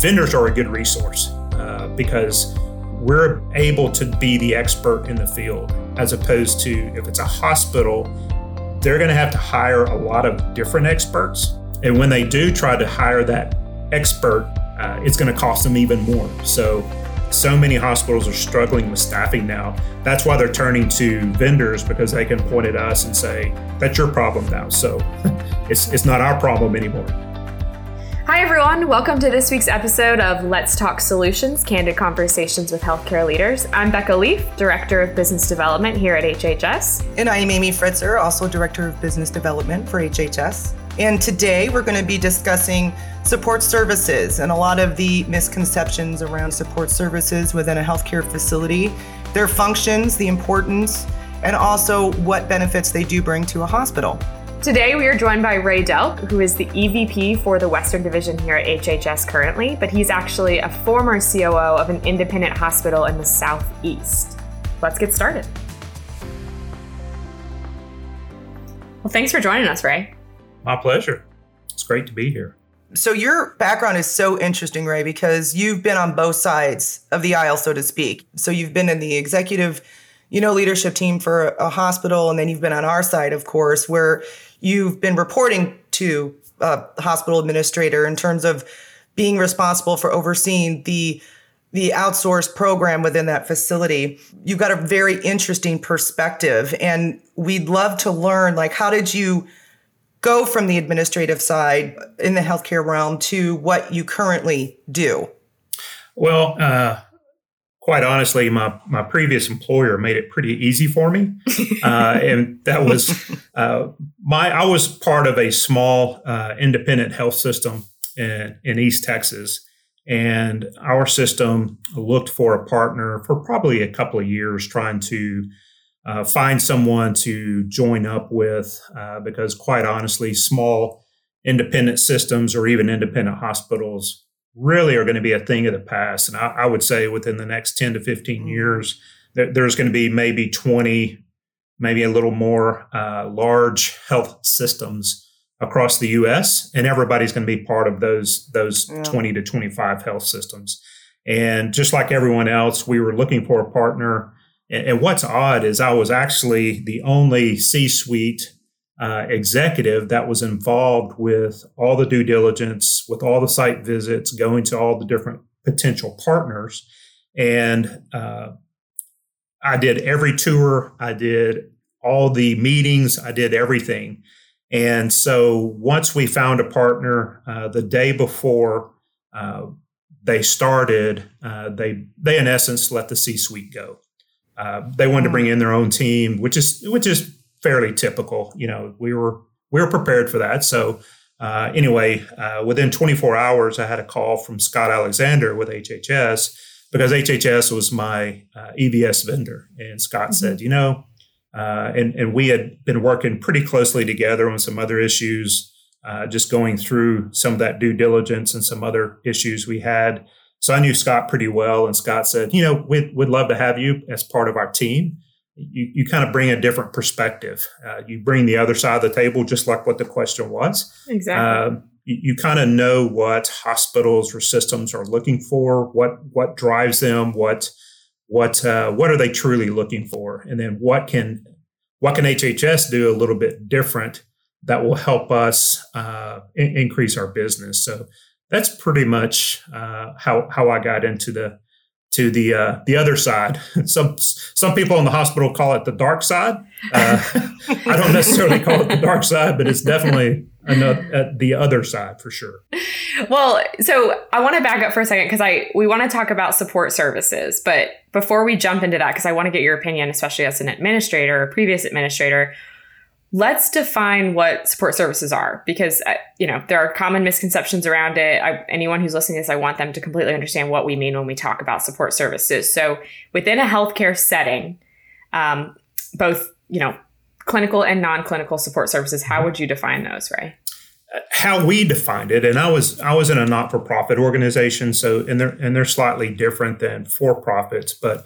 vendors are a good resource uh, because we're able to be the expert in the field as opposed to if it's a hospital, they're going to have to hire a lot of different experts. And when they do try to hire that expert, uh, it's going to cost them even more. So, so many hospitals are struggling with staffing now. That's why they're turning to vendors because they can point at us and say, that's your problem now. So it's, it's not our problem anymore. Hi, everyone. Welcome to this week's episode of Let's Talk Solutions Candid Conversations with Healthcare Leaders. I'm Becca Leaf, Director of Business Development here at HHS. And I'm Amy Fritzer, also Director of Business Development for HHS. And today we're going to be discussing support services and a lot of the misconceptions around support services within a healthcare facility, their functions, the importance, and also what benefits they do bring to a hospital. Today, we are joined by Ray Delk, who is the EVP for the Western Division here at HHS currently, but he's actually a former COO of an independent hospital in the Southeast. Let's get started. Well, thanks for joining us, Ray. My pleasure. It's great to be here. So, your background is so interesting, Ray, because you've been on both sides of the aisle, so to speak. So, you've been in the executive you know, leadership team for a hospital, and then you've been on our side, of course, where you've been reporting to a hospital administrator in terms of being responsible for overseeing the the outsourced program within that facility. You've got a very interesting perspective, and we'd love to learn like how did you go from the administrative side in the healthcare realm to what you currently do? Well, uh, quite honestly, my my previous employer made it pretty easy for me, uh, and that was uh, my. I was part of a small uh, independent health system in, in East Texas, and our system looked for a partner for probably a couple of years, trying to. Uh, find someone to join up with uh, because, quite honestly, small independent systems or even independent hospitals really are going to be a thing of the past. And I, I would say within the next 10 to 15 mm-hmm. years, there, there's going to be maybe 20, maybe a little more uh, large health systems across the U.S. and everybody's going to be part of those those yeah. 20 to 25 health systems. And just like everyone else, we were looking for a partner. And, and what's odd is I was actually the only C-suite uh, executive that was involved with all the due diligence, with all the site visits, going to all the different potential partners. And uh, I did every tour, I did all the meetings, I did everything. And so once we found a partner, uh, the day before uh, they started, uh, they they in essence let the C-suite go. Uh, they wanted to bring in their own team, which is which is fairly typical. You know, we were we were prepared for that. So uh, anyway, uh, within 24 hours, I had a call from Scott Alexander with HHS because HHS was my uh, EVS vendor, and Scott mm-hmm. said, you know, uh, and and we had been working pretty closely together on some other issues. Uh, just going through some of that due diligence and some other issues we had. So I knew Scott pretty well, and Scott said, "You know, we'd, we'd love to have you as part of our team." You, you kind of bring a different perspective. Uh, you bring the other side of the table, just like what the question was. Exactly. Uh, you, you kind of know what hospitals or systems are looking for, what what drives them, what what uh, what are they truly looking for, and then what can what can HHS do a little bit different that will help us uh, in- increase our business. So that's pretty much uh, how how I got into the to the uh, the other side. Some some people in the hospital call it the dark side. Uh, I don't necessarily call it the dark side, but it's definitely another, uh, the other side for sure. Well, so I want to back up for a second because I we want to talk about support services, but before we jump into that, because I want to get your opinion, especially as an administrator or previous administrator let's define what support services are because uh, you know there are common misconceptions around it. I, anyone who's listening to this i want them to completely understand what we mean when we talk about support services. So within a healthcare setting um, both you know clinical and non-clinical support services how would you define those ray? How we defined it. And i was i was in a not-for-profit organization so and they're and they're slightly different than for-profits but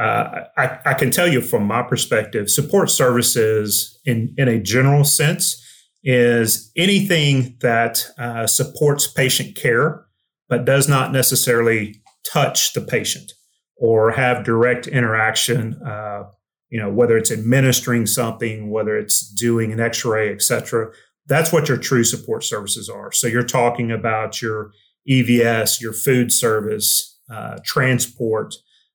uh, I, I, can tell you from my perspective, support services in, in a general sense is anything that uh, supports patient care but does not necessarily touch the patient or have direct interaction. Uh, you know, whether it's administering something, whether it's doing an X-ray, et cetera. That's what your true support services are. So you're talking about your EVS, your food service, uh, transport,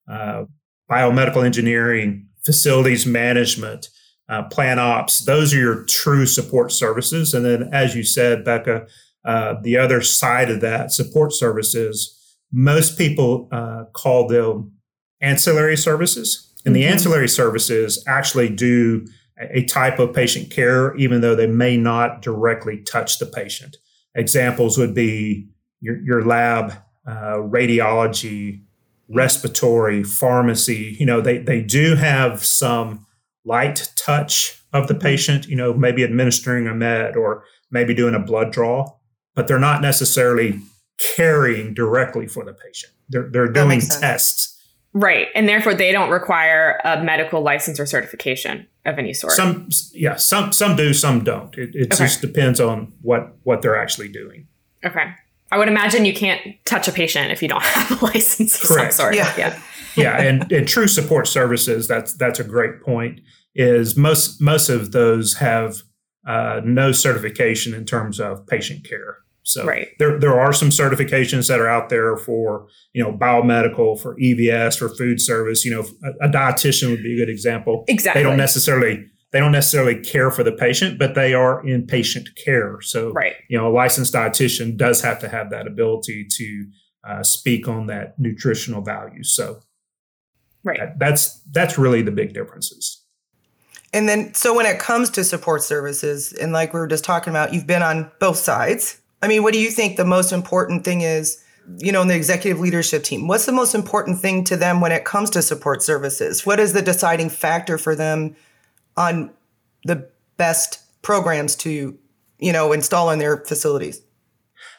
uh, biomedical engineering, facilities management, uh, plant ops. Those are your true support services. And then, as you said, Becca, uh, the other side of that support services, most people uh, call them ancillary services. And the mm-hmm. ancillary services actually do a type of patient care, even though they may not directly touch the patient. Examples would be your, your lab, uh, radiology, respiratory, pharmacy. You know, they, they do have some light touch of the mm-hmm. patient, you know, maybe administering a med or maybe doing a blood draw, but they're not necessarily caring directly for the patient. They're, they're doing tests. Right. And therefore they don't require a medical license or certification of any sort. Some yeah, some some do, some don't. It, it okay. just depends on what what they're actually doing. Okay. I would imagine you can't touch a patient if you don't have a license of Correct. some sort. Yeah. Yeah. yeah. And, and true support services, that's that's a great point, is most most of those have uh, no certification in terms of patient care. So right. there there are some certifications that are out there for you know biomedical, for EVS, for food service. You know, a, a dietitian would be a good example. Exactly. They don't necessarily they don't necessarily care for the patient, but they are in patient care. So right. you know, a licensed dietitian does have to have that ability to uh, speak on that nutritional value. So right. That, that's that's really the big differences. And then, so when it comes to support services, and like we were just talking about, you've been on both sides I mean, what do you think the most important thing is, you know, in the executive leadership team? What's the most important thing to them when it comes to support services? What is the deciding factor for them on the best programs to, you know, install in their facilities?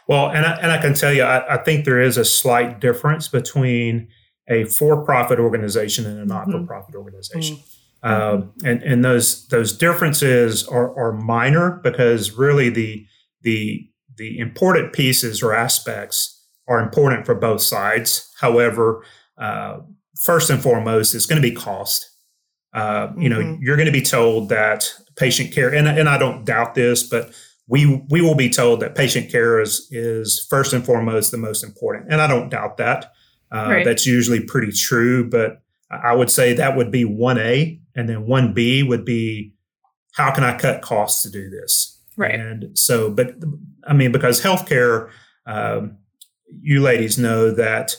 Well, and I, and I can tell you, I, I think there is a slight difference between a for-profit organization and a mm-hmm. not-for-profit mm-hmm. organization. Mm-hmm. Um, and and those those differences are, are minor because really the the the important pieces or aspects are important for both sides. However, uh, first and foremost, it's going to be cost. Uh, you mm-hmm. know, you're going to be told that patient care, and, and I don't doubt this, but we we will be told that patient care is is first and foremost the most important, and I don't doubt that. Uh, right. That's usually pretty true, but I would say that would be one A, and then one B would be how can I cut costs to do this? Right. And so, but I mean, because healthcare, um, you ladies know that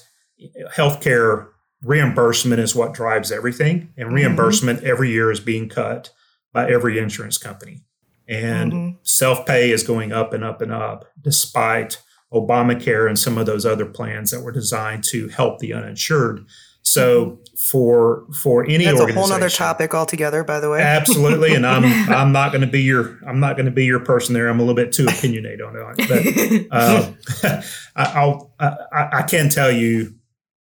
healthcare reimbursement is what drives everything, and mm-hmm. reimbursement mm-hmm. every year is being cut by every insurance company. And mm-hmm. self pay is going up and up and up, despite Obamacare and some of those other plans that were designed to help the uninsured. So mm-hmm. for for any that's a whole other topic altogether, by the way. absolutely, and I'm I'm not going to be your I'm not going to be your person there. I'm a little bit too opinionated on it, but uh, I, will I, I can tell you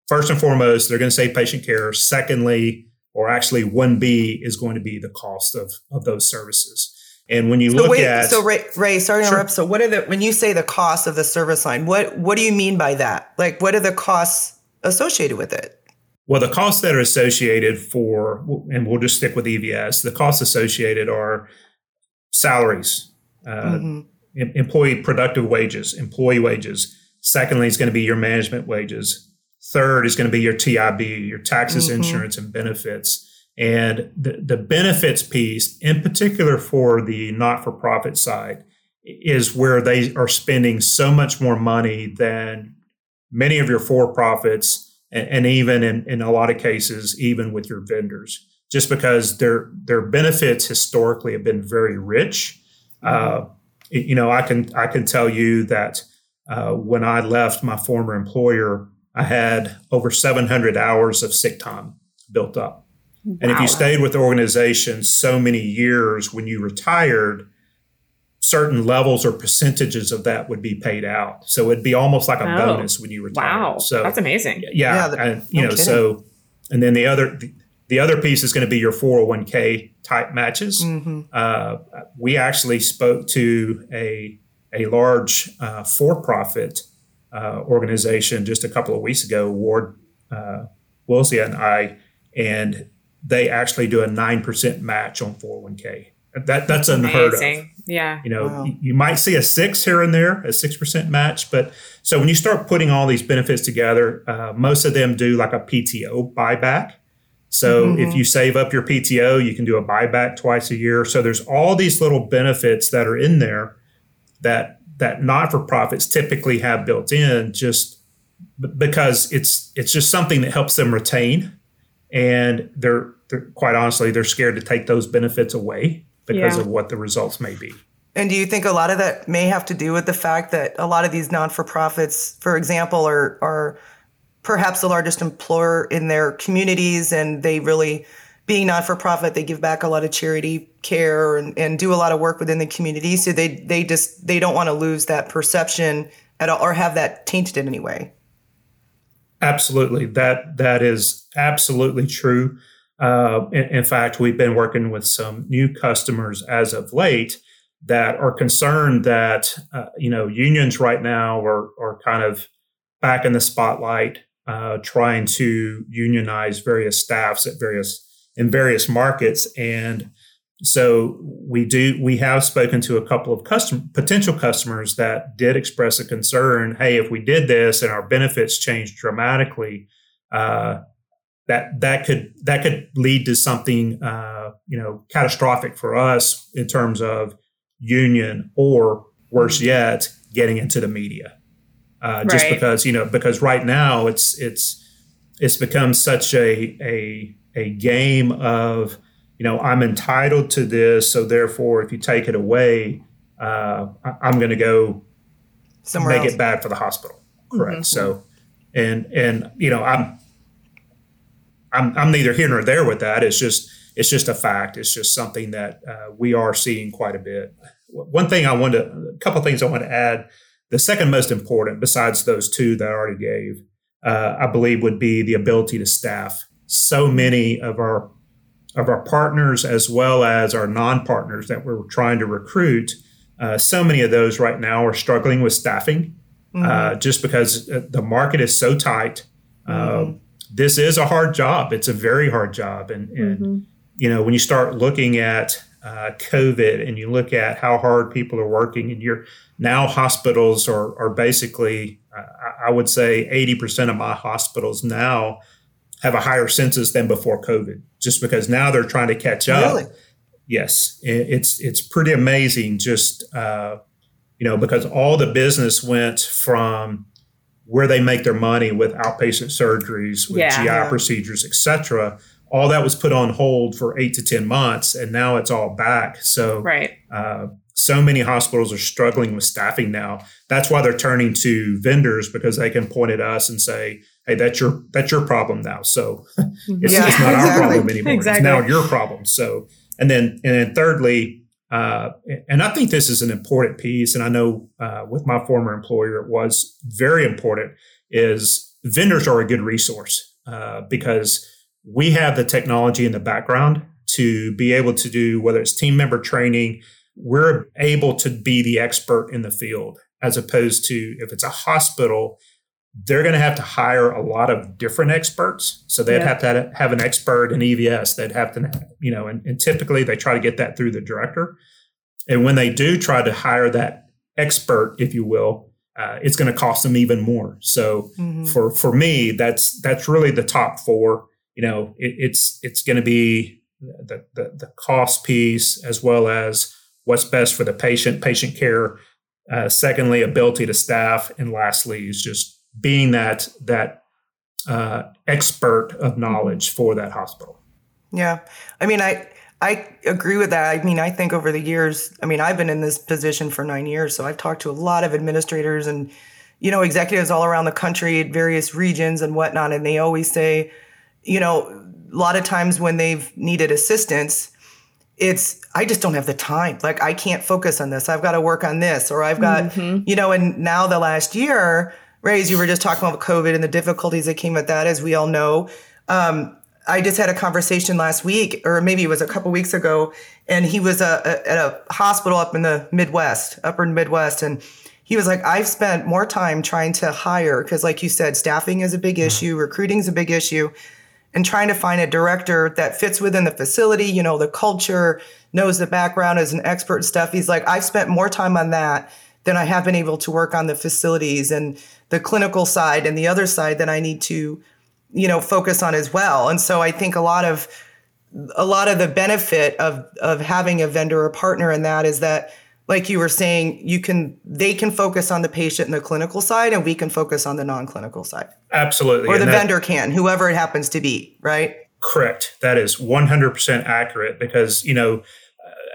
first and foremost they're going to say patient care. Secondly, or actually one B is going to be the cost of of those services. And when you so look wait, at so Ray, Ray sorry to sure. interrupt. So what are the when you say the cost of the service line? What what do you mean by that? Like what are the costs associated with it? Well, the costs that are associated for, and we'll just stick with EVS, the costs associated are salaries, uh, mm-hmm. employee productive wages, employee wages. Secondly, is going to be your management wages. Third is going to be your TIB, your taxes, mm-hmm. insurance, and benefits. And the, the benefits piece, in particular for the not for profit side, is where they are spending so much more money than many of your for profits and, and even in, in a lot of cases, even with your vendors, just because their their benefits historically have been very rich. Mm-hmm. Uh, you know, I can I can tell you that uh, when I left my former employer, I had over 700 hours of sick time built up. Wow. And if you stayed with the organization so many years, when you retired, certain levels or percentages of that would be paid out. So it'd be almost like a oh, bonus when you retire. Wow, so that's amazing. Yeah, yeah and, you no know, kidding. so and then the other the, the, other piece is going to be your 401k type matches. Mm-hmm. Uh, we actually spoke to a a large uh, for profit uh, organization just a couple of weeks ago, Ward uh, and I, and they actually do a 9% match on 401k. That, that's unheard Amazing. of. Yeah. You know, wow. you might see a six here and there, a 6% match. But so when you start putting all these benefits together, uh, most of them do like a PTO buyback. So mm-hmm. if you save up your PTO, you can do a buyback twice a year. So there's all these little benefits that are in there that that not-for-profits typically have built in just because it's it's just something that helps them retain and they're, they're quite honestly they're scared to take those benefits away because yeah. of what the results may be. And do you think a lot of that may have to do with the fact that a lot of these non-for-profits, for example, are are perhaps the largest employer in their communities and they really being non-for-profit, they give back a lot of charity care and, and do a lot of work within the community. So they they just they don't want to lose that perception at all or have that tainted in any way. Absolutely. That that is absolutely true. Uh, in, in, fact, we've been working with some new customers as of late that are concerned that uh, you know unions right now are are kind of back in the spotlight, uh, trying to unionize various staffs at various in various markets, and so we do we have spoken to a couple of custom potential customers that did express a concern. Hey, if we did this and our benefits changed dramatically. Uh, that that could that could lead to something uh, you know catastrophic for us in terms of union or worse mm-hmm. yet getting into the media uh, just right. because you know because right now it's it's it's become such a a a game of you know I'm entitled to this so therefore if you take it away uh, I'm going to go Somewhere make else. it bad for the hospital correct mm-hmm. so and and you know I'm I'm, I'm neither here nor there with that. It's just it's just a fact. It's just something that uh, we are seeing quite a bit. One thing I want to, a couple things I want to add. The second most important, besides those two that I already gave, uh, I believe would be the ability to staff. So many of our of our partners, as well as our non-partners that we're trying to recruit, uh, so many of those right now are struggling with staffing, mm-hmm. Uh, just because uh, the market is so tight. Mm-hmm this is a hard job. It's a very hard job. And, and mm-hmm. you know, when you start looking at uh, COVID and you look at how hard people are working, and you're now hospitals are, are basically, uh, I would say 80% of my hospitals now have a higher census than before COVID, just because now they're trying to catch up. Really? Yes, it's it's pretty amazing. Just uh, you know, because all the business went from where they make their money with outpatient surgeries, with yeah, GI yeah. procedures, etc. All that was put on hold for eight to ten months, and now it's all back. So, right. Uh, so many hospitals are struggling with staffing now. That's why they're turning to vendors because they can point at us and say, "Hey, that's your that's your problem now." So it's, yeah, it's not exactly. our problem anymore. Exactly. It's now your problem. So, and then and then thirdly, uh, and I think this is an important piece. And I know uh, with my former employer, it was very important. Is vendors are a good resource uh, because we have the technology in the background to be able to do whether it's team member training. We're able to be the expert in the field as opposed to if it's a hospital they're going to have to hire a lot of different experts. So they'd yeah. have to have an expert in EVS. They'd have to, you know, and, and, typically they try to get that through the director. And when they do try to hire that expert, if you will, uh, it's going to cost them even more. So mm-hmm. for for me, that's that's really the top four. You know, it, it's it's going to be the, the the cost piece as well as what's best for the patient, patient care. Uh, secondly, ability to staff, and lastly is just being that that uh, expert of knowledge for that hospital. Yeah, I mean, I I agree with that. I mean, I think over the years, I mean, I've been in this position for nine years, so I've talked to a lot of administrators and you know executives all around the country at various regions and whatnot, and they always say, you know, a lot of times when they've needed assistance, it's I just don't have the time. Like I can't focus on this. I've got to work on this, or I've got, mm-hmm. you know, and now the last year Ray, as you were just talking about COVID and the difficulties that came with that, as we all know. Um, I just had a conversation last week, or maybe it was a couple weeks ago, and he was uh, at a hospital up in the Midwest, upper Midwest, and he he was like, I've spent more time trying to hire because, like you said, staffing is a big mm-hmm. issue, recruiting is a big issue, and trying to find a director that fits within the facility, you know, the culture, knows the background, is an expert and stuff. He's like, I've spent more time on that than I have been able to work on the facilities and the clinical side and the other side that I need to, you know, focus on as well. And so I think a lot of a lot of the benefit of of having a vendor or partner in that is that like you were saying you can they can focus on the patient and the clinical side and we can focus on the non-clinical side. Absolutely. Or the that, vendor can whoever it happens to be right? Correct. That is 100% accurate because you know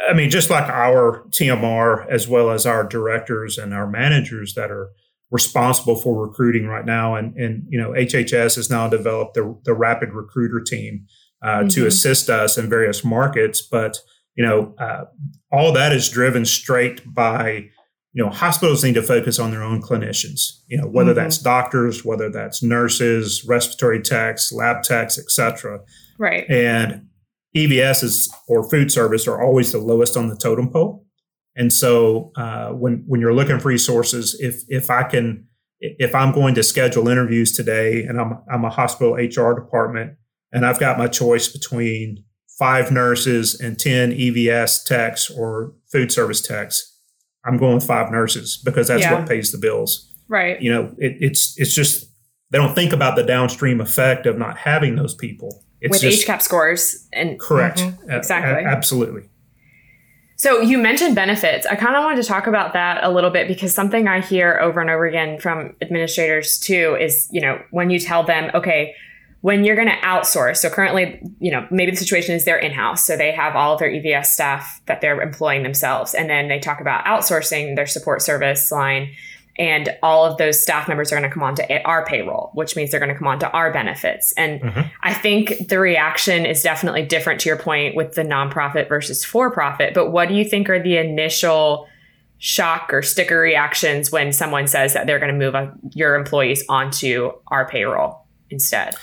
i mean just like our tmr as well as our directors and our managers that are responsible for recruiting right now and and you know hhs has now developed the, the rapid recruiter team uh, mm-hmm. to assist us in various markets. But you know, uh, all that is driven straight by you know hospitals need to focus on their own clinicians. You know, whether mm-hmm. that's doctors, whether that's nurses, respiratory techs, lab techs, etc. Right. And EVS is or food service are always the lowest on the totem pole. And so uh, when when you're looking for resources, if if I can if I'm going to schedule interviews today and I'm I'm a hospital HR department and I've got my choice between five nurses and 10 EVS techs or food service techs, I'm going with five nurses because that's yeah. what pays the bills. Right. You know, it, it's it's just they don't think about the downstream effect of not having those people. It's with just, HCAHPS scores and correct, mm-hmm, exactly, a- absolutely. So you mentioned benefits. I kind of wanted to talk about that a little bit because something I hear over and over again from administrators too is, you know, when you tell them, okay, when you're going to outsource so currently you know maybe the situation is they're in-house so they have all of their evs staff that they're employing themselves and then they talk about outsourcing their support service line and all of those staff members are going to come onto our payroll which means they're going to come onto our benefits. And mm-hmm. i think the reaction is definitely different to your point with the nonprofit versus for profit but what do you think are the initial shock or sticker reactions when someone says that they're going to move your employees onto our payroll instead?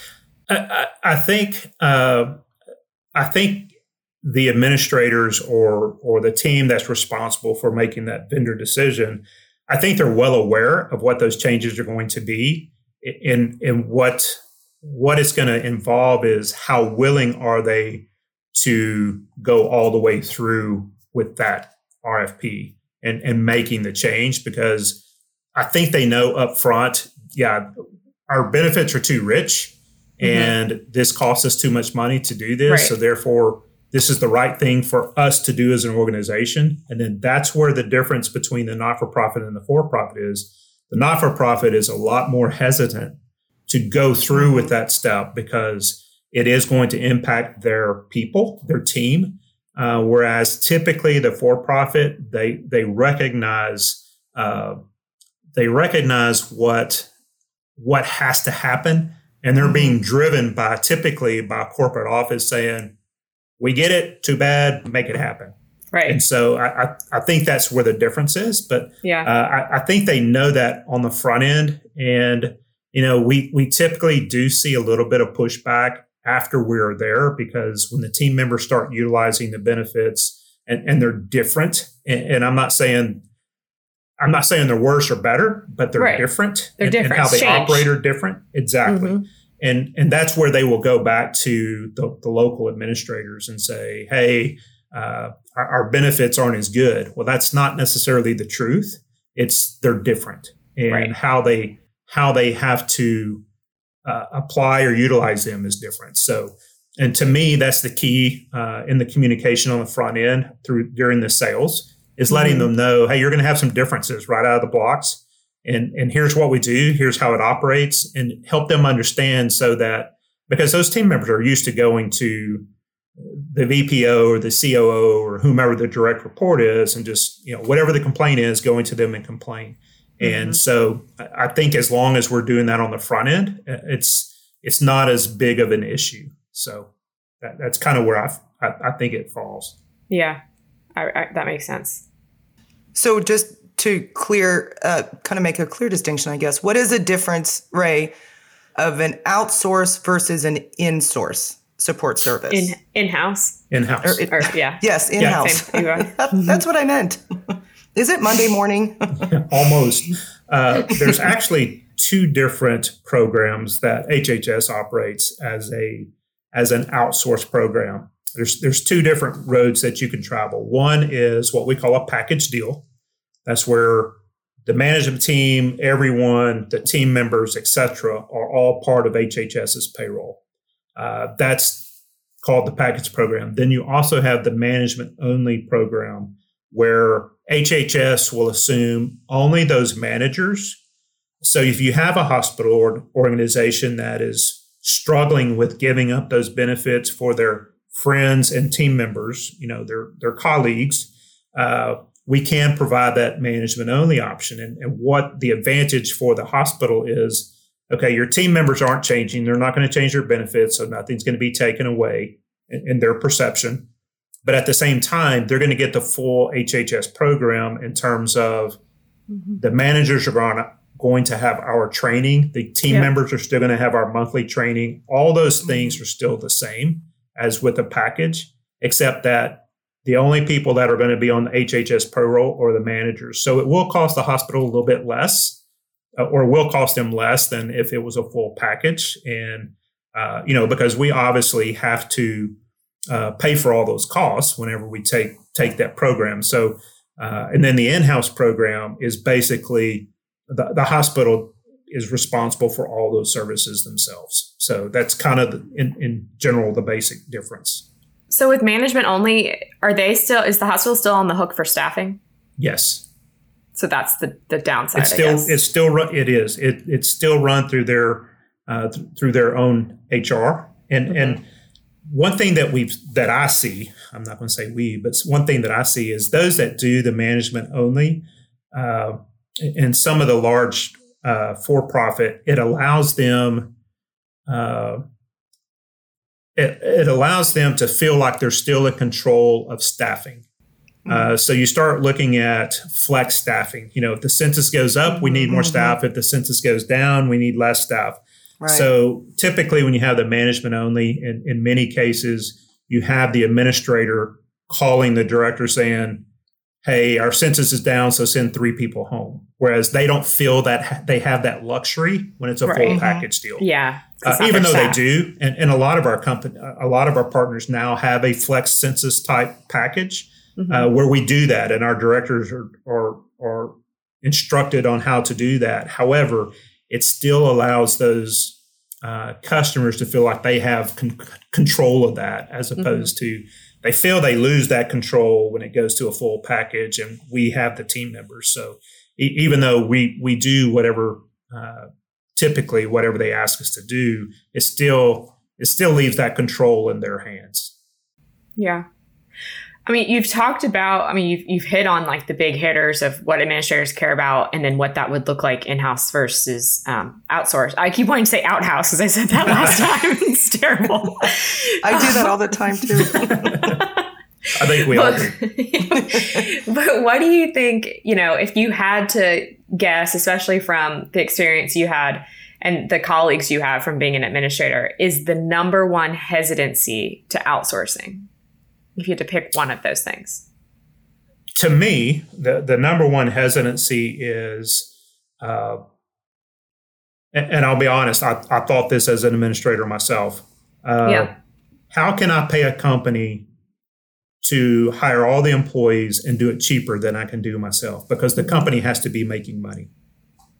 I, I think uh, I think the administrators or or the team that's responsible for making that vendor decision, I think they're well aware of what those changes are going to be, and and what what it's going to involve is how willing are they to go all the way through with that RFP and and making the change because I think they know up front, yeah, our benefits are too rich Mm-hmm. and this costs us too much money to do this. Right. So therefore, this is the right thing for us to do as an organization. And then that's where the difference between the not for profit and the for profit is. The not for profit is a lot more hesitant to go through with that step because it is going to impact their people, their team. Uh, whereas typically the for profit, they they recognize uh, they recognize what what has to happen and they're being driven by typically by corporate office saying, "We get it, too bad, make it happen." Right. And so I, I, I think that's where the difference is. But yeah, uh, I, I think they know that on the front end, and you know, we we typically do see a little bit of pushback after we're there because when the team members start utilizing the benefits and, and they're different, and, and I'm not saying I'm not saying they're worse or better, but they're right. different. They're and, different. And how they Change. operate are different. Exactly. Mm-hmm. And and that's where they will go back to the, the local administrators and say, hey, uh, our, our, benefits aren't as good. Well, that's not necessarily the truth. It's they're different, and right. how they how they have to uh, apply or utilize them is different. So, and to me, that's the key uh, in the communication on the front end through during the sales is letting mm-hmm. them know, hey, you're going to have some differences right out of the blocks. And, and here's what we do, here's how it operates, and help them understand so that because those team members are used to going to the VPO or the COO or whomever the direct report is, and just you know whatever the complaint is, going to them and complain. Mm-hmm. And so I think as long as we're doing that on the front end, it's it's not as big of an issue. So that, that's kind of where I, I, I think it falls. Yeah, I, I, that makes sense. So just to clear, uh, kind of make a clear distinction, I guess. What is the difference, Ray, of an outsource versus an in-source support service? In in house. In house. Or, yeah. Yes, in house. Yeah, that, that's what I meant. Is it Monday morning? Almost. Uh, there's actually two different programs that HHS operates as a as an outsourced program. There's there's two different roads that you can travel. One is what we call a package deal. That's where the management team, everyone, the team members, etc., are all part of HHS's payroll. Uh, that's called the package program. Then you also have the management only program where HHS will assume only those managers. So if you have a hospital or organization that is struggling with giving up those benefits for their friends and team members, you know, their their colleagues, uh, we can provide that management only option. And, and what the advantage for the hospital is okay, your team members aren't changing. They're not going to change their benefits. So nothing's going to be taken away in, in their perception. But at the same time, they're going to get the full HHS program in terms of mm-hmm. the managers are going to, going to have our training. The team members are still going to have our monthly training. All those mm-hmm. things are still the same as with the package, except that the only people that are going to be on the HHS payroll are the managers. So it will cost the hospital a little bit less, uh, or will cost them less than if it was a full package. And uh, you know, because we obviously have to uh, pay for all those costs whenever we take take that program. So, uh, and then the in-house program is basically the, the hospital is responsible for all those services themselves. So that's kind of in, in general the basic difference. So with management only, are they still is the hospital still on the hook for staffing? Yes. So that's the the downside. It's still it's still run, it is it it's still run through their uh, th- through their own HR and mm-hmm. and one thing that we've that I see I'm not going to say we but one thing that I see is those that do the management only uh, and some of the large uh, for profit it allows them uh, it, it allows them to feel like they're still in control of staffing. Mm-hmm. Uh, so you start looking at flex staffing. You know, if the census goes up, we need more mm-hmm. staff. If the census goes down, we need less staff. Right. So typically, when you have the management only, in, in many cases, you have the administrator calling the director saying, hey, our census is down, so send three people home. Whereas they don't feel that they have that luxury when it's a right. full package deal. Yeah. Uh, even though staff. they do, and, and a lot of our company, a lot of our partners now have a flex census type package mm-hmm. uh, where we do that, and our directors are, are are instructed on how to do that. However, it still allows those uh, customers to feel like they have con- control of that, as mm-hmm. opposed mm-hmm. to they feel they lose that control when it goes to a full package, and we have the team members. So e- even though we we do whatever uh, typically whatever they ask us to do, it still it still leaves that control in their hands. Yeah. I mean, you've talked about, I mean, you've, you've hit on like the big hitters of what administrators care about and then what that would look like in house versus um, outsourced. I keep wanting to say outhouse because I said that last time. it's terrible. I do that all the time too. I think we but, all do. but what do you think, you know, if you had to guess, especially from the experience you had and the colleagues you have from being an administrator, is the number one hesitancy to outsourcing? If you had to pick one of those things? To me, the, the number one hesitancy is, uh, and, and, I'll be honest, I, I, thought this as an administrator myself. Uh, yeah. How can I pay a company to hire all the employees and do it cheaper than I can do myself? Because the company has to be making money.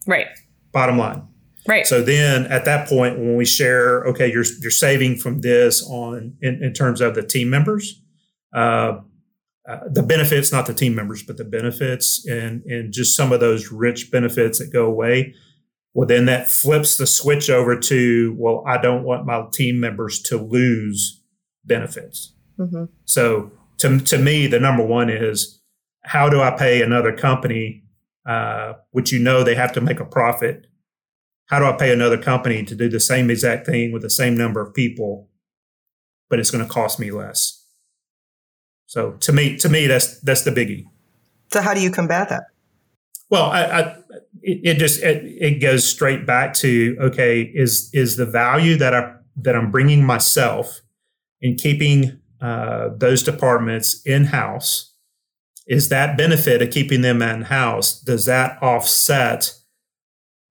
Right. Bottom line. Right. So then at that point, when we share, okay, you're, you're saving from this on in, in terms of the team members, uh, uh, the benefits, not the team members, but the benefits and, and just some of those rich benefits that go away. Well, then that flips the switch over to, well, I don't want my team members to lose benefits. Mm-hmm. So to, to me, the number one is how do I pay another company, uh, which you know they have to make a profit? How do I pay another company to do the same exact thing with the same number of people, but it's going to cost me less? So to me, to me, that's that's the biggie. So how do you combat that? Well, I, I it, it, just it, it goes straight back to okay, is is the value that I that I'm bringing myself in keeping uh, those departments in house is that benefit of keeping them in house, does that offset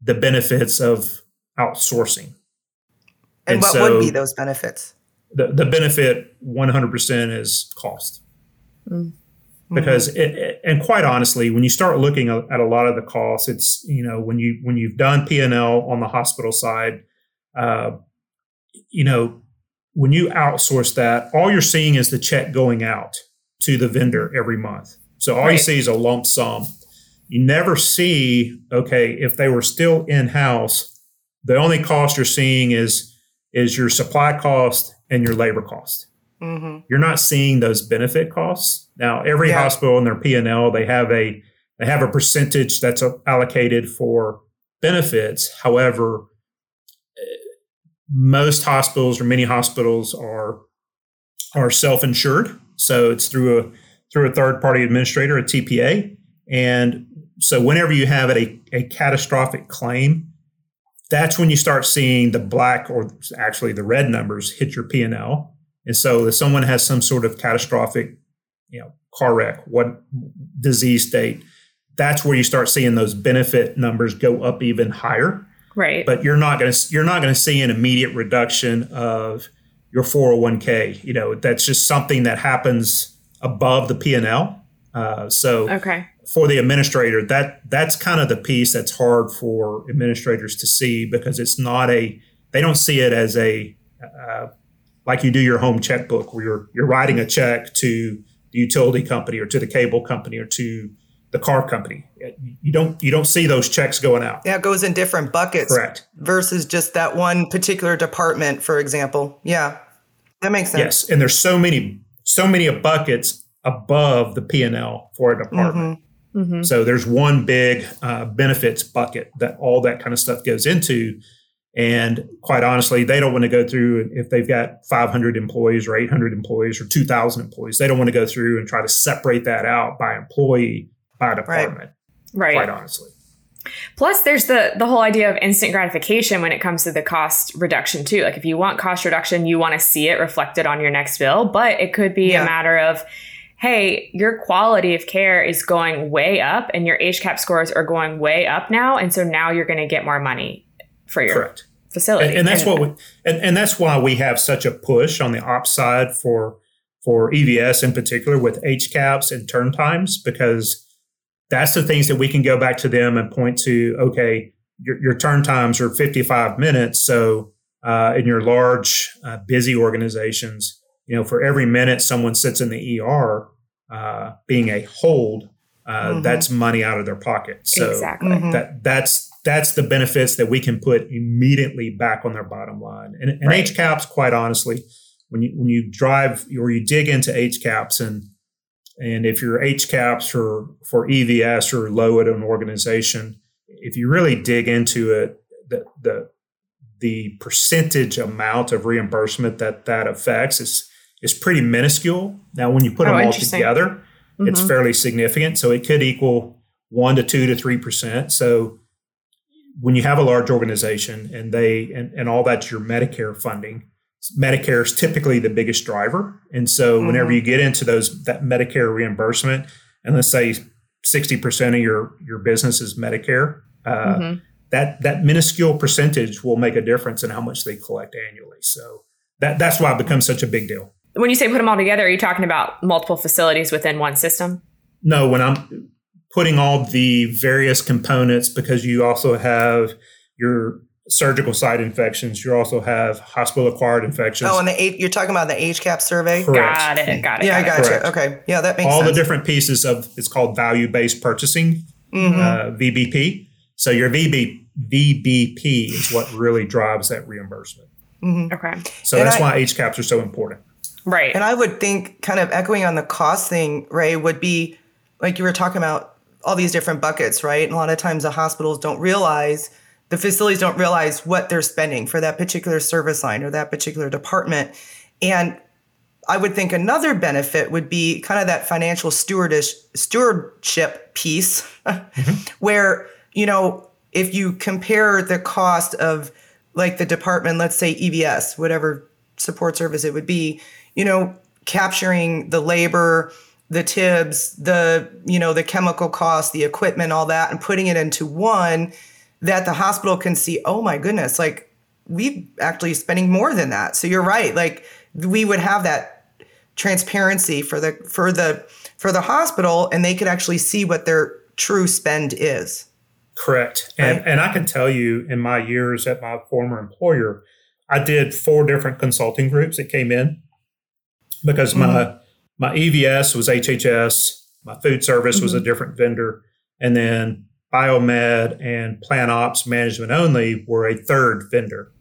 the benefits of outsourcing? And, and what so would be those benefits? The, the benefit 100% is cost. Mm because mm-hmm. it, it, and quite honestly when you start looking at a lot of the costs it's you know when you when you've done p&l on the hospital side uh, you know when you outsource that all you're seeing is the check going out to the vendor every month so all right. you see is a lump sum you never see okay if they were still in house the only cost you're seeing is is your supply cost and your labor cost Mm-hmm. You're not seeing those benefit costs. Now, every yeah. hospital in their P and L they have a they have a percentage that's allocated for benefits. However, most hospitals or many hospitals are are self insured, so it's through a through a third party administrator, a TPA, and so whenever you have a, a catastrophic claim, that's when you start seeing the black or actually the red numbers hit your P and so if someone has some sort of catastrophic, you know, car wreck, what disease state, that's where you start seeing those benefit numbers go up even higher. Right. But you're not going to you're not going to see an immediate reduction of your 401k. You know, that's just something that happens above the P&L. Uh, so okay. for the administrator, that that's kind of the piece that's hard for administrators to see because it's not a they don't see it as a uh, like you do your home checkbook where you're you're writing a check to the utility company or to the cable company or to the car company. You don't you don't see those checks going out. Yeah, it goes in different buckets. Correct. Versus just that one particular department, for example. Yeah. That makes sense. Yes, and there's so many so many buckets above the P and L for a department. Mm-hmm. Mm-hmm. So there's one big uh, benefits bucket that all that kind of stuff goes into. And quite honestly, they don't want to go through if they've got 500 employees or 800 employees or 2,000 employees. They don't want to go through and try to separate that out by employee, by department. Right. Quite honestly. Plus, there's the the whole idea of instant gratification when it comes to the cost reduction too. Like if you want cost reduction, you want to see it reflected on your next bill. But it could be yeah. a matter of, hey, your quality of care is going way up, and your HCAHPS scores are going way up now, and so now you're going to get more money for your Correct. facility. And, and that's what we, and, and that's why we have such a push on the ops side for for EVS in particular with HCAHPS and turn times because that's the things that we can go back to them and point to. Okay, your, your turn times are 55 minutes, so uh, in your large, uh, busy organizations, you know, for every minute someone sits in the ER, uh, being a hold, uh, mm-hmm. that's money out of their pocket. So exactly. That that's that's the benefits that we can put immediately back on their bottom line. And, and right. HCAHPS, quite honestly, when you when you drive or you dig into HCAHPS and and if your HCAHPS for for EVS or low at an organization, if you really dig into it, the the the percentage amount of reimbursement that that affects is is pretty minuscule. Now, when you put oh, them all together, mm-hmm. it's fairly significant. So it could equal one to two to three percent. So when you have a large organization and they and, and all that's your Medicare funding, Medicare is typically the biggest driver. And so mm-hmm. whenever you get into those that Medicare reimbursement, and let's say 60% of your your business is Medicare, uh, mm-hmm. that that minuscule percentage will make a difference in how much they collect annually. So that that's why it becomes such a big deal. When you say put them all together, are you talking about multiple facilities within one system? No, when I'm putting all the various components because you also have your surgical site infections. You also have hospital acquired infections. Oh, and the you're talking about the HCAHPS survey. Correct. Got it. Got it. Yeah, got I got you. Okay. Yeah, that makes all sense. the different pieces of it's called value based purchasing, mm-hmm. uh, VBP. So your VB, VBP is what really drives that reimbursement. Mm-hmm. Okay. So and that's I, why HCAHPS are so important. Right. And I would think, kind of echoing on the cost thing, Ray, would be like you were talking about all these different buckets, right? And a lot of times the hospitals don't realize, the facilities don't realize what they're spending for that particular service line or that particular department. And I would think another benefit would be kind of that financial stewardish stewardship piece, mm-hmm. where, you know, if you compare the cost of like the department, let's say EVS, whatever support service it would be, you know, capturing the labor, the tibs, the you know the chemical costs, the equipment, all that, and putting it into one that the hospital can see. Oh my goodness, like we actually spending more than that. So you're right. Like we would have that transparency for the for the for the hospital, and they could actually see what their true spend is. Correct. And, and I can tell you in my years at my former employer, I did four different consulting groups that came in because mm-hmm. my my EVS was HHS, my food service mm-hmm. was a mm-hmm. different vendor, and then biomed and plant ops management only were a third vendor.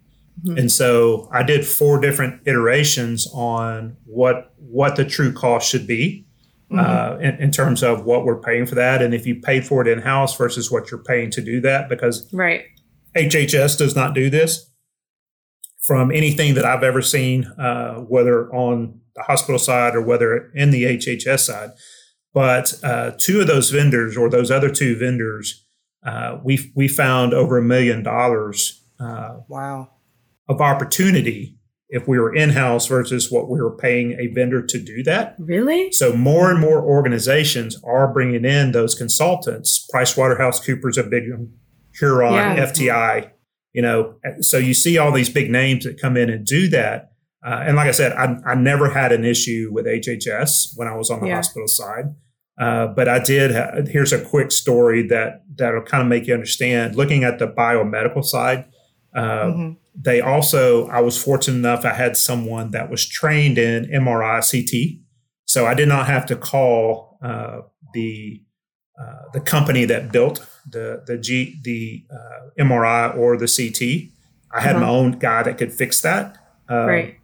Mm-hmm. And so I did four different iterations on what what the true cost should be mm-hmm. uh, in, in, terms of what we're paying for that, and if you paid for it in house versus what you're paying to do that, because right HHS does not do this. From anything that I've ever seen, uh, whether on the hospital side or whether in the HHS side, but uh, two of those vendors or those other two vendors, uh, we we found over a million dollars. Uh, wow. Of opportunity if we were in house versus what we were paying a vendor to do that. Really? So more and more organizations are bringing in those consultants. PricewaterhouseCoopers, a big one, Huron, yeah. FTI. You know, so you see all these big names that come in and do that. Uh, and like I said, I, I, never had an issue with HHS when I was on the yeah. hospital side. Uh, but I did. Ha- here's a quick story that that'll kind of make you understand. Looking at the biomedical side, uh, mm-hmm they also, I was fortunate enough, I had someone that was trained in MRI CT. So I did not have to call uh, the uh, the company that built the the G the uh, MRI or the CT. I had uh-huh. my own guy that could fix that. Um, right.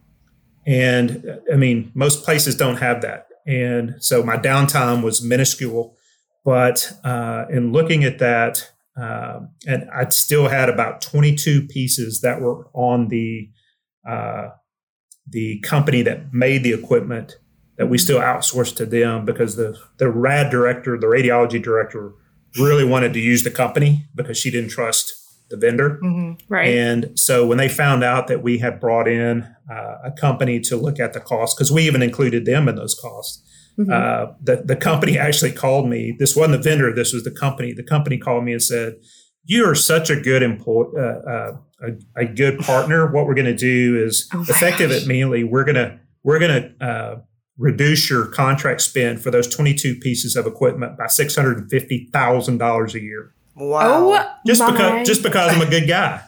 And I mean, most places don't have that, and so my downtime was minuscule. But uh, in looking at that, um, and I still had about 22 pieces that were on the uh, the company that made the equipment that we still outsourced to them because the the rad director, the radiology director, really wanted to use the company because she didn't trust the vendor. Mm-hmm. Right. And so when they found out that we had brought in uh, a company to look at the cost, because we even included them in those costs, Mm-hmm. Uh, the, the company actually called me. This wasn't the vendor. This was the company. The company called me and said, "You are such a good employee, uh, uh, a, a, good partner. What we're going to do is oh effective gosh. immediately. We're gonna we're gonna uh, reduce your contract spend for those 22 pieces of equipment by six hundred and fifty thousand dollars a year. Wow! Oh, just my. because just because I'm a good guy."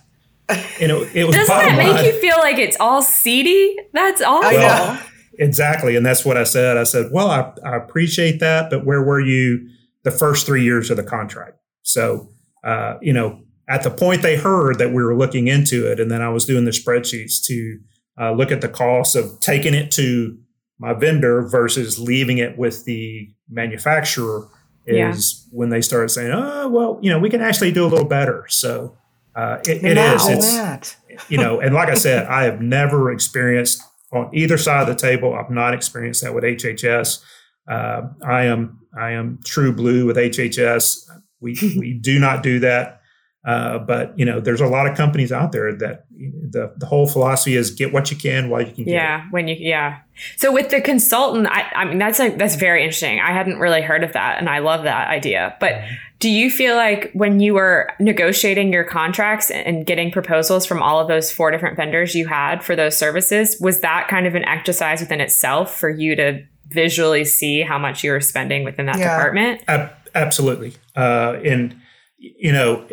You know, it was. Doesn't that make line. you feel like it's all seedy? That's awful. Well, Exactly. And that's what I said. I said, well, I, I appreciate that, but where were you the first three years of the contract? So, uh, you know, at the point they heard that we were looking into it, and then I was doing the spreadsheets to uh, look at the cost of taking it to my vendor versus leaving it with the manufacturer is yeah. when they started saying, oh, well, you know, we can actually do a little better. So uh, it, it is. It's, you know, and like I said, I have never experienced on either side of the table. I've not experienced that with HHS. Uh, I am I am true blue with HHS. We we do not do that. Uh, but you know, there's a lot of companies out there that the the whole philosophy is get what you can while you can. Yeah, when you yeah. So with the consultant, I, I mean that's like that's very interesting. I hadn't really heard of that, and I love that idea. But mm-hmm. do you feel like when you were negotiating your contracts and getting proposals from all of those four different vendors you had for those services, was that kind of an exercise within itself for you to visually see how much you were spending within that yeah. department? Ab- absolutely, uh, and you know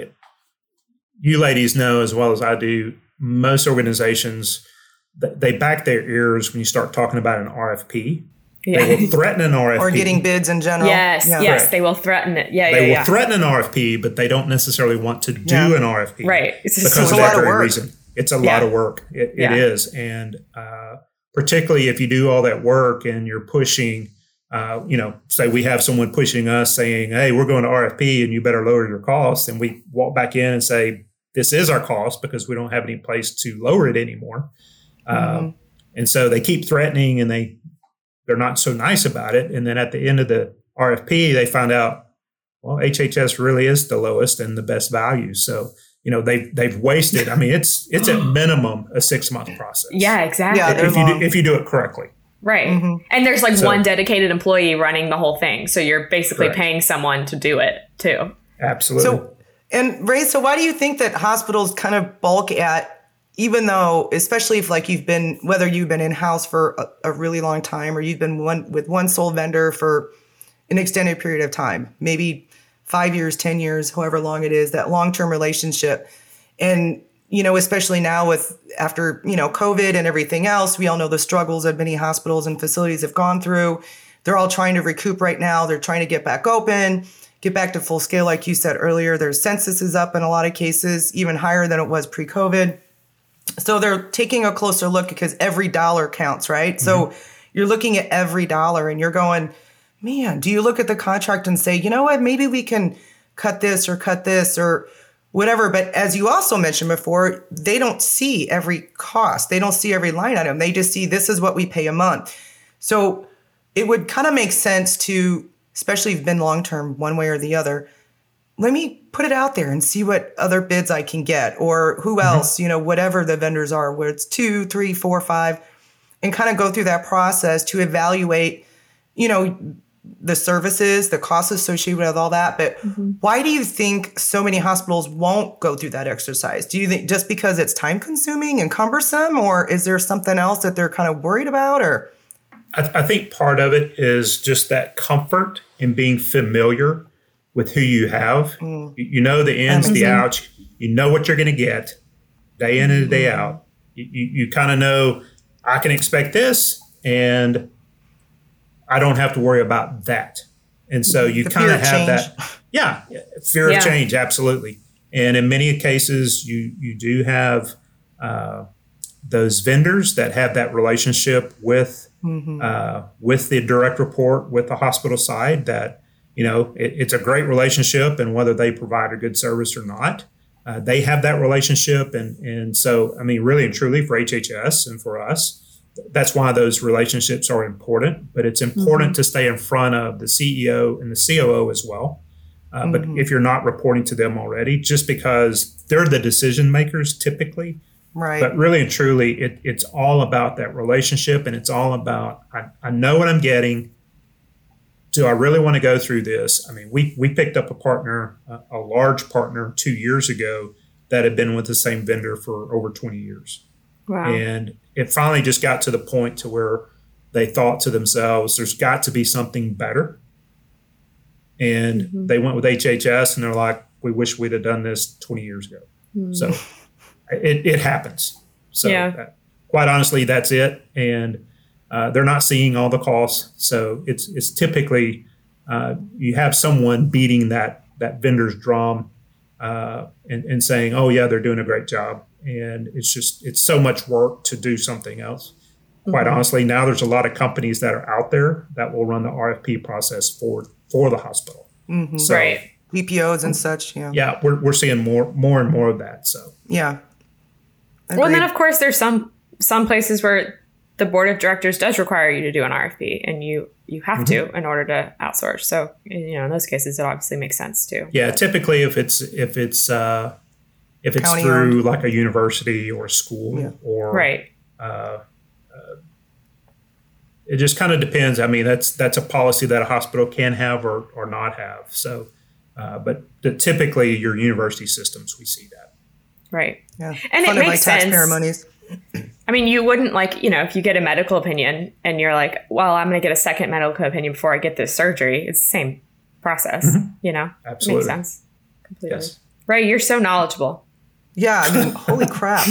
you ladies know as well as I do, most organizations they back their ears when you start talking about an RFP. Yeah. They will threaten an RFP or getting bids in general. Yes, yeah. yes, Correct. they will threaten it. Yeah, they yeah, will yeah. threaten an RFP, but they don't necessarily want to do an RFP. Right, it's because of that very reason. It's a lot of work. It, it is, and uh, particularly if you do all that work and you're pushing. Uh, you know, say we have someone pushing us saying, "Hey, we're going to RFP, and you better lower your costs," and we walk back in and say, this is our cost because we don't have any place to lower it anymore. Mm-hmm. Um, and so they keep threatening and they they're not so nice about it. And then at the end of the RFP, they find out, well, HHS really is the lowest and the best value. So you know they've they've wasted. I mean, it's it's at minimum a six month process. Yeah, exactly. Yeah, if you do, if you do it correctly. Right. Mm-hmm. And there's like So- one dedicated employee running the whole thing. So you're basically Correct. paying someone to do it too. Absolutely. So, and Ray, so why do you think that hospitals kind of balk at, even though, especially if like you've been, whether you've been in house for a, a really long time or you've been one with one sole vendor for an extended period of time, maybe five years, 10 years, however long it is, that long term relationship. And, you know, especially now with after, you know, COVID and everything else, we all know the struggles that many hospitals and facilities have gone through. They're all trying to recoup right now. They're trying to get back open, get back to full scale, like you said earlier. Their census is up in a lot of cases, even higher than it was pre COVID. So they're taking a closer look because every dollar counts, right? So mm-hmm. you're looking at every dollar and you're going, man, do you look at the contract and say, you know what, maybe we can cut this or cut this or whatever. But as you also mentioned before, they don't see every cost, they don't see every line item. They just see this is what we pay a month. So it would kind of make sense to, especially if you've been long term one way or the other, let me put it out there and see what other bids I can get or who mm-hmm. else, you know, whatever the vendors are, where it's two, three, four, five, and kind of go through that process to evaluate, you know, the services, the costs associated with all that. But mm-hmm. why do you think so many hospitals won't go through that exercise? Do you think just because it's time consuming and cumbersome, or is there something else that they're kind of worried about? Or I, I think part of it is just that comfort in being familiar with who you have. You, you know the ins, the outs. You know what you're going to get day in and day out. You, you, you kind of know I can expect this, and I don't have to worry about that. And so you kind of of have change. that. Yeah, fear Yeah. of change, absolutely. And in many cases, you you do have uh, those vendors that have that relationship with uh, with the direct report with the hospital side that you know it, it's a great relationship and whether they provide a good service or not. Uh, they have that relationship and and so i mean really and truly for hhs and for us that's why those relationships are important but it's important to stay in front of the ceo and the coo as well. Uh, but if you're not reporting to them already just because they're the decision makers typically right? but really and truly, it, it's all about that relationship, and it's all about I, I know what I'm getting. Do I really want to go through this? I mean, we we picked up a partner, a, a large partner, two years ago that had been with the same vendor for over 20 years, Wow. and it finally just got to the point to where they thought to themselves, "There's got to be something better," and mm-hmm. they went with HHS, and they're like, "We wish we'd have done this 20 years ago." Hmm. So it, it happens. So Yeah. uh, quite honestly, that's it. And uh, they're not seeing all the costs. So it's it's typically uh, you have someone beating that that vendor's drum uh, and, and saying, "Oh yeah, they're doing a great job." And it's just it's so much work to do something else. Quite honestly, now there's a lot of companies that are out there that will run the RFP process for for the hospital. So, right. PPOs and such. Yeah. Yeah, we're, we're seeing more more and more of that. So Yeah. Well, and then of course there's some some places where the board of directors does require you to do an RFP, and you you have Mm-hmm. to in order to outsource. So you know in those cases it obviously makes sense too. Yeah, typically if it's if it's uh, if it's County through like a university or a school Yeah. or Right. it just kind of depends. I mean, that's that's a policy that a hospital can have or or not have. So, uh, but the, typically your university systems we see that. Right. yeah. and it makes by taxpayer sense. monies. I mean, you wouldn't like, you know, if you get a medical opinion and you're like, well, I'm going to get a second medical opinion before I get this surgery. It's the same process, you know? Mm-hmm. Absolutely. Makes sense. Completely. Yes. Ray, you're so knowledgeable. Yeah, I mean, holy crap.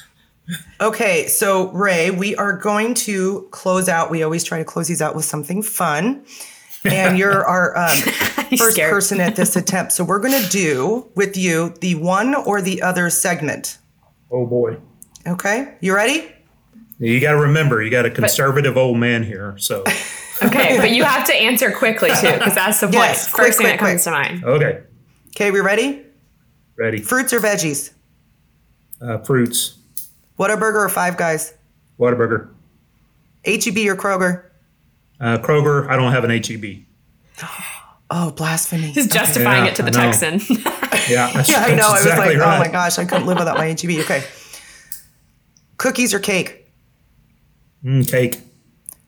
okay, so Ray, we are going to close out. We always try to close these out with something fun. And you're our um, first scared. person at this attempt. So we're going to do with you the one or the other segment. Oh boy, Okay, you ready? you got to remember you got a conservative old man here. So Okay, but you have to answer quickly too, because that's the point. Yes, quick, First thing quick, that comes to mind. okay, Okay, we ready? ready. Fruits or veggies? Uh, fruits, Whataburger or Five Guys? Whataburger, HEB or Kroger? Uh, Kroger. I don't have an HEB. Oh, blasphemy. He's justifying Yeah, it to the Texan. Yeah, that's, Yeah, I know. that's I was like, right. oh my gosh, I couldn't live without my HEB. Okay. Cookies or cake? Mm, cake.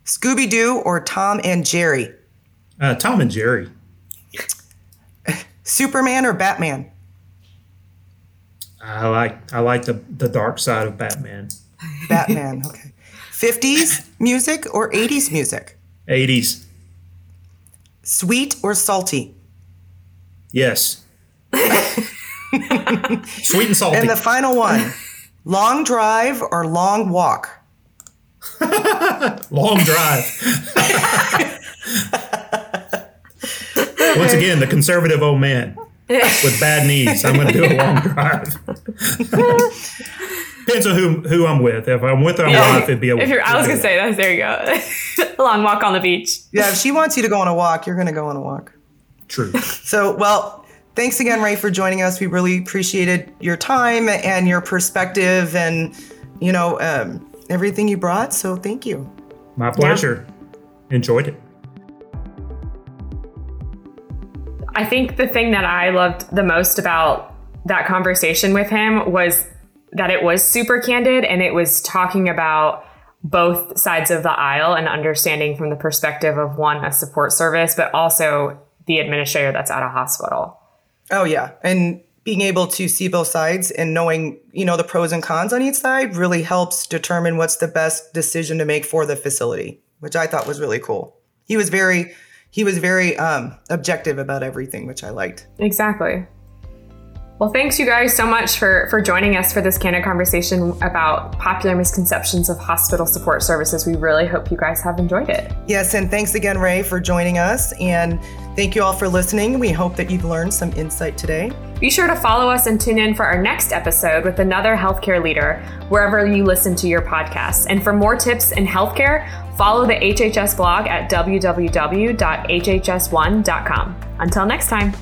Scooby Doo or Tom and Jerry? Uh, Tom and Jerry. Superman or Batman? I like I like the the dark side of Batman. Batman. Okay. 50s music or 80s music? 80s. Sweet or salty? Yes. Sweet and salty. And the final one long drive or long walk? Long drive. Once again, the conservative old man with bad knees. I'm going to do a long drive. Depends on who who I'm with. If I'm with my Yeah. wife, it'd be a. If you're, I was gonna say that. There you go. a long walk on the beach. Yeah, if she wants you to go on a walk, you're going to go on a walk. True. So, well, thanks again, Ray, for joining us. We really appreciated your time and your perspective and, you know, um, everything you brought. So, thank you. My pleasure. Enjoyed it. I think the thing that I loved the most about that conversation with him was that it was super candid and it was talking about both sides of the aisle and understanding from the perspective of one, a support service, but also the administrator that's at a hospital. Oh, yeah. And being able to see both sides and knowing, you know, the pros and cons on each side really helps determine what's the best decision to make for the facility, which I thought was really cool. He was very, he was very um, objective about everything, which I liked. Exactly. Well, thanks you guys so much for for joining us for this candid conversation about popular misconceptions of hospital support services. We really hope you guys have enjoyed it. Yes, and thanks again, Ray, for joining us. And thank you all for listening. We hope that you've learned some insight today. Be sure to follow us and tune in for our next episode with another healthcare leader wherever you listen to your podcasts. And for more tips in healthcare, follow the HHS blog at www.hhs1.com. Until next time.